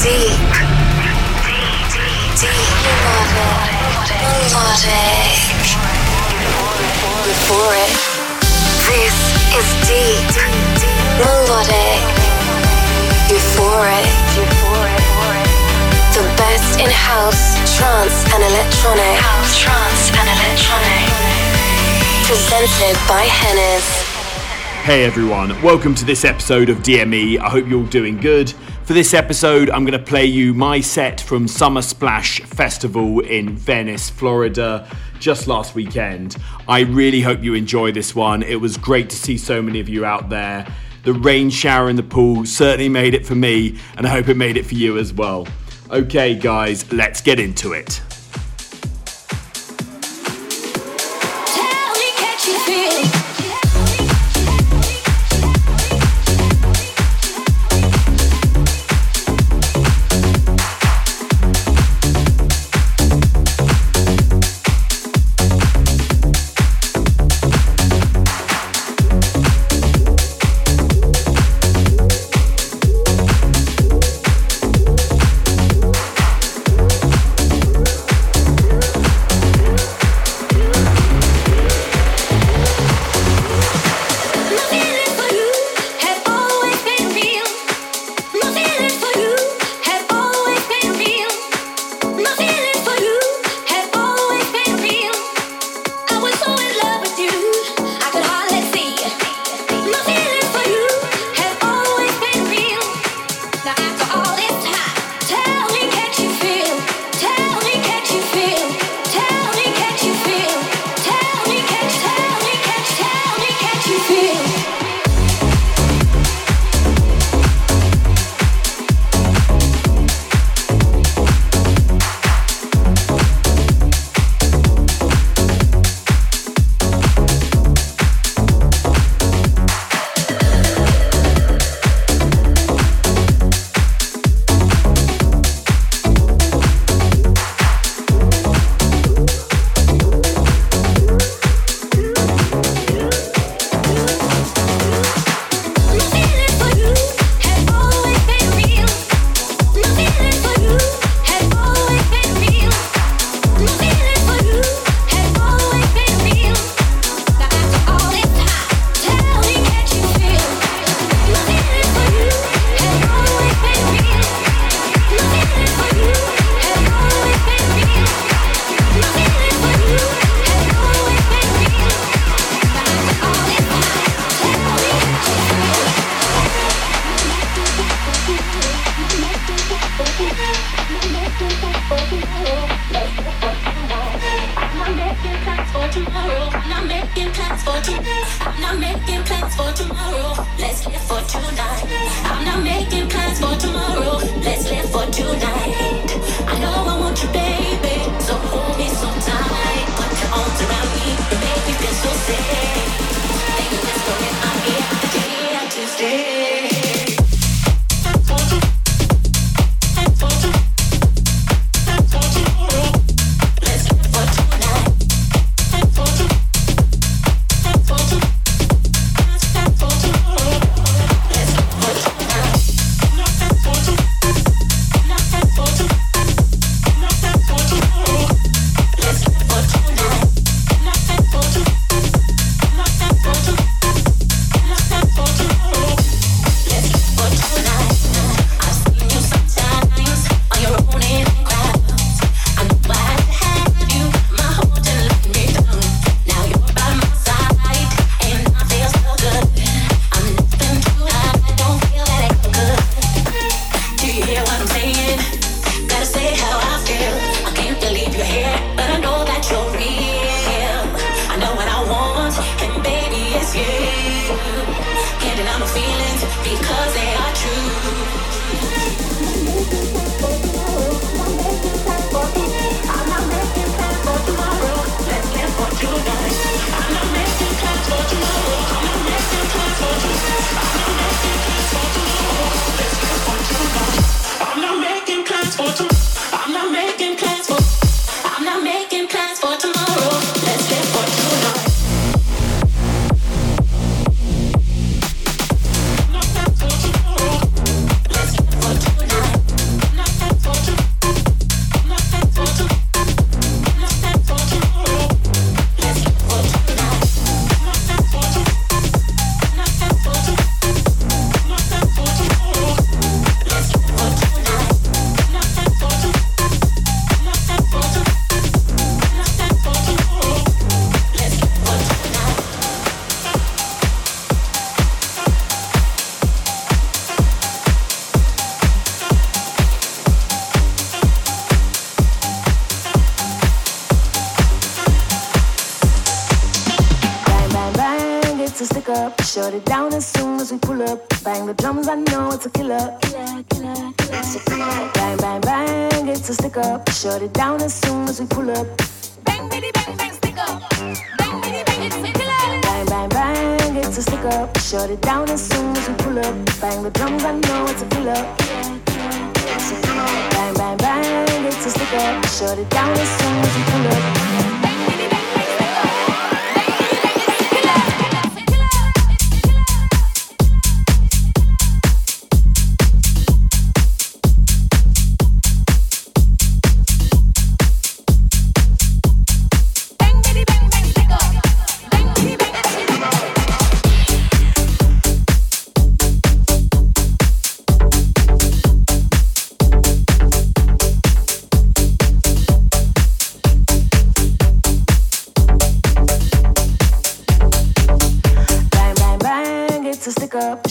Deep. Deep. Melodic. Euphoric. This is deep. Melodic. Euphoric. The best in house, trance, and electronic. House, trance, and electronic. Presented by Hennes. Hey everyone, welcome to this episode of DME. I hope you're all doing good. For this episode, I'm going to play you my set from Summer Splash Festival in Venice, Florida, just last weekend. I really hope you enjoy this one. It was great to see so many of you out there. The rain shower in the pool certainly made it for me, and I hope it made it for you as well. Okay, guys, let's get into it. Shut it down as soon as we pull up. Bang the drums, I know it's a killer. killer, killer, killer. Bang, bang, bang, it's a stick up. Shut it down as soon as we pull up. Bang, bitty, bang, bang, stick up. Bang, bitty, bang, it's a killer. Bang, bang, bang, it's a stick up. Shut it down as soon as we pull up. Bang the drums, I know it's a killer. Bang, bang, bang, it's a stick up. Shut it down as soon as we pull up.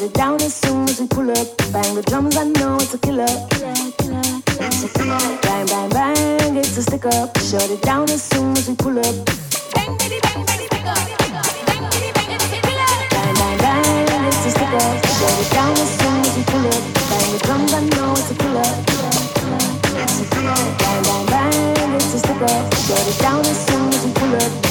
Shut it down as soon as we pull up. Bang the drums, I know it's a killer. It's a killer. Bang, bang, bang, it's a stick up. Shut it down as soon as we pull up. Bang, bang, bang, stick up. Bang, bang, bang, it's a stick up. Shut it down as soon as we pull up. Bang the drums, I know it's a killer. Bang, bang, bang, it's a stick up. Shut it down as soon as we pull up.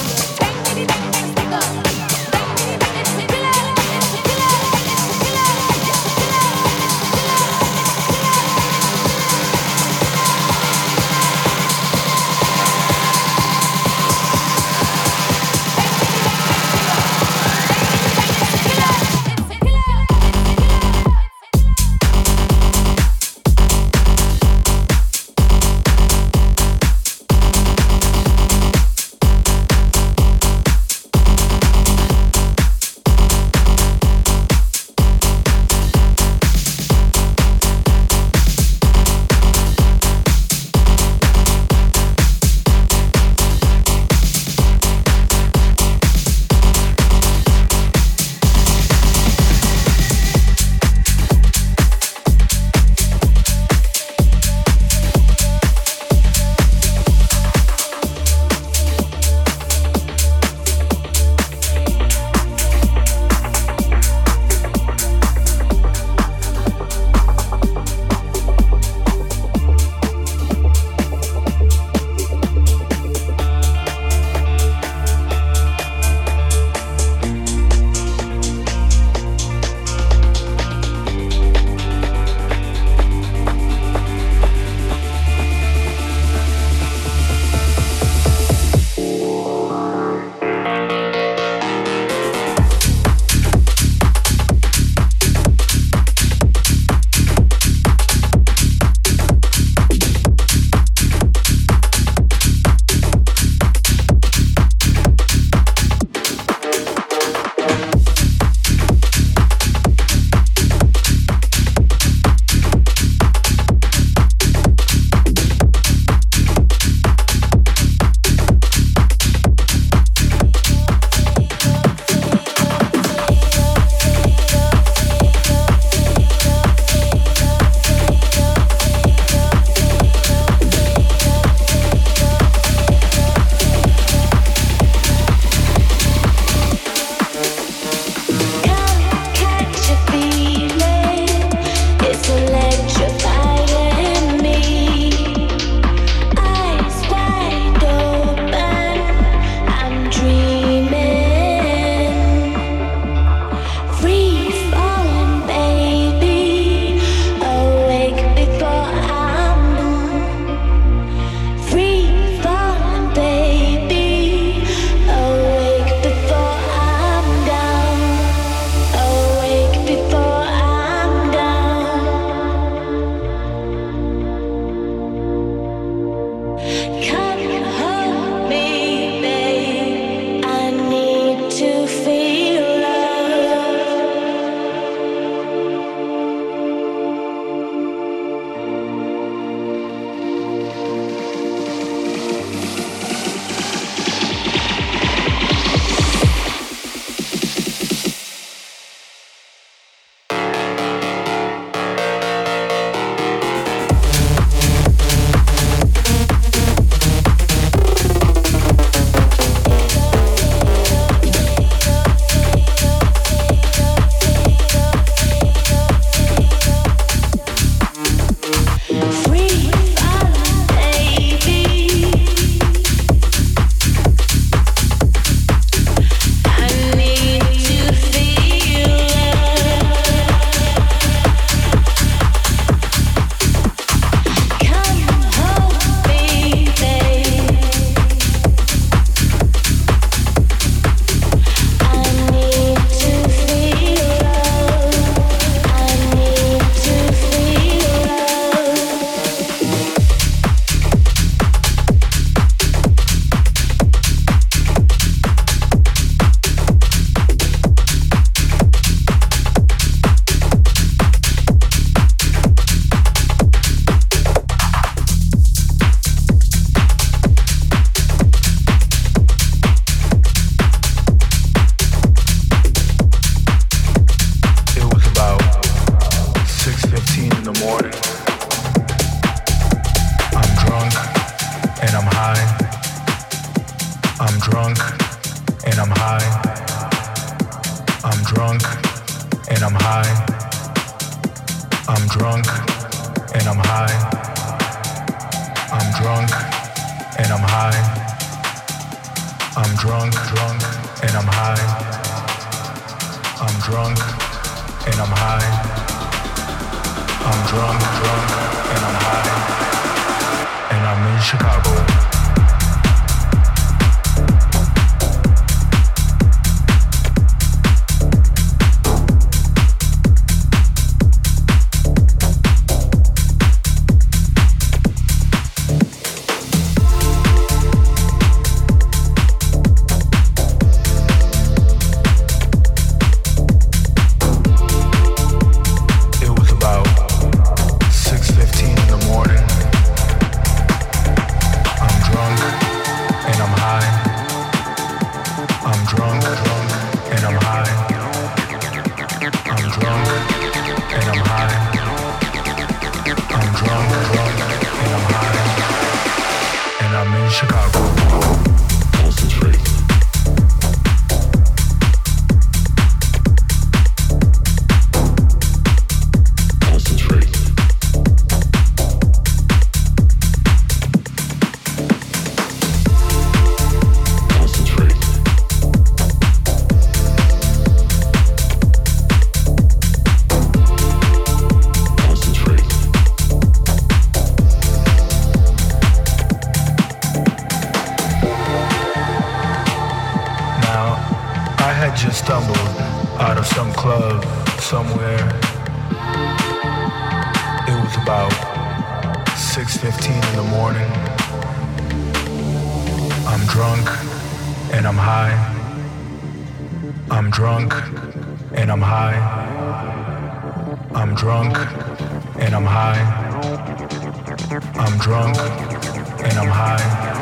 high. I'm drunk and I'm high. I'm drunk and I'm high.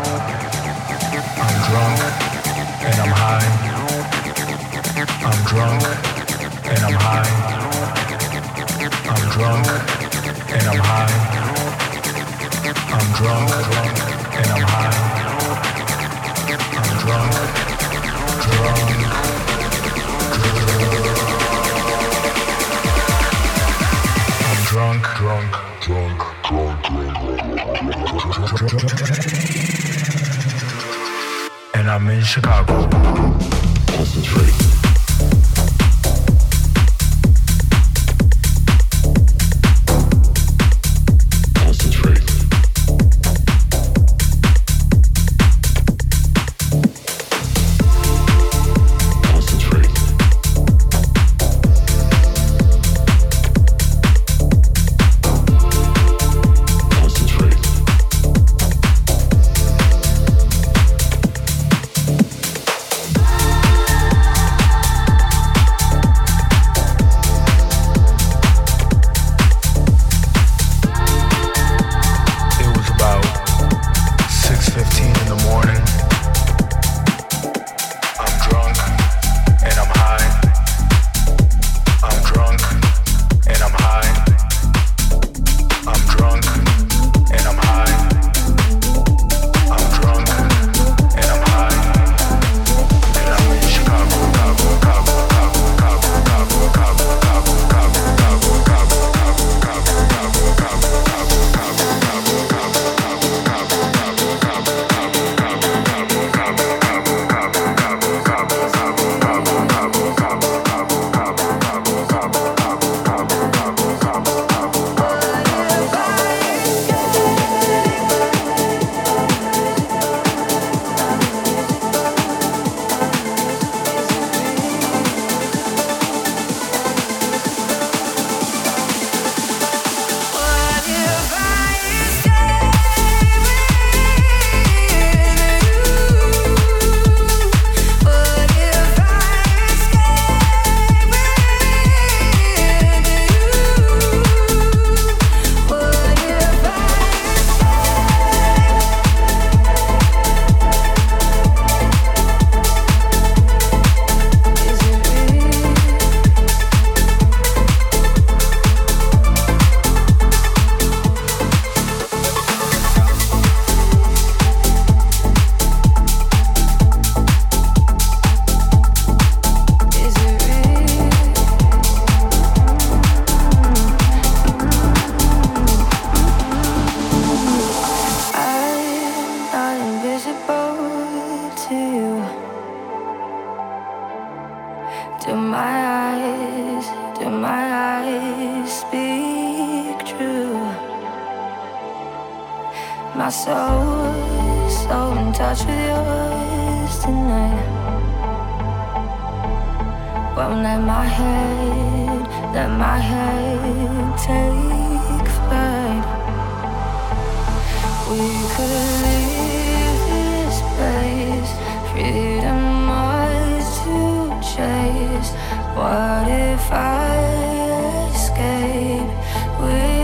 Do my eyes, do my eyes speak true? My soul is so in touch with yours tonight. Won't let my head, let my head take flight. We could leave this place, freedom chase. What if I escape? too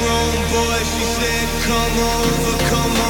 grown boy, she said, come over, come over.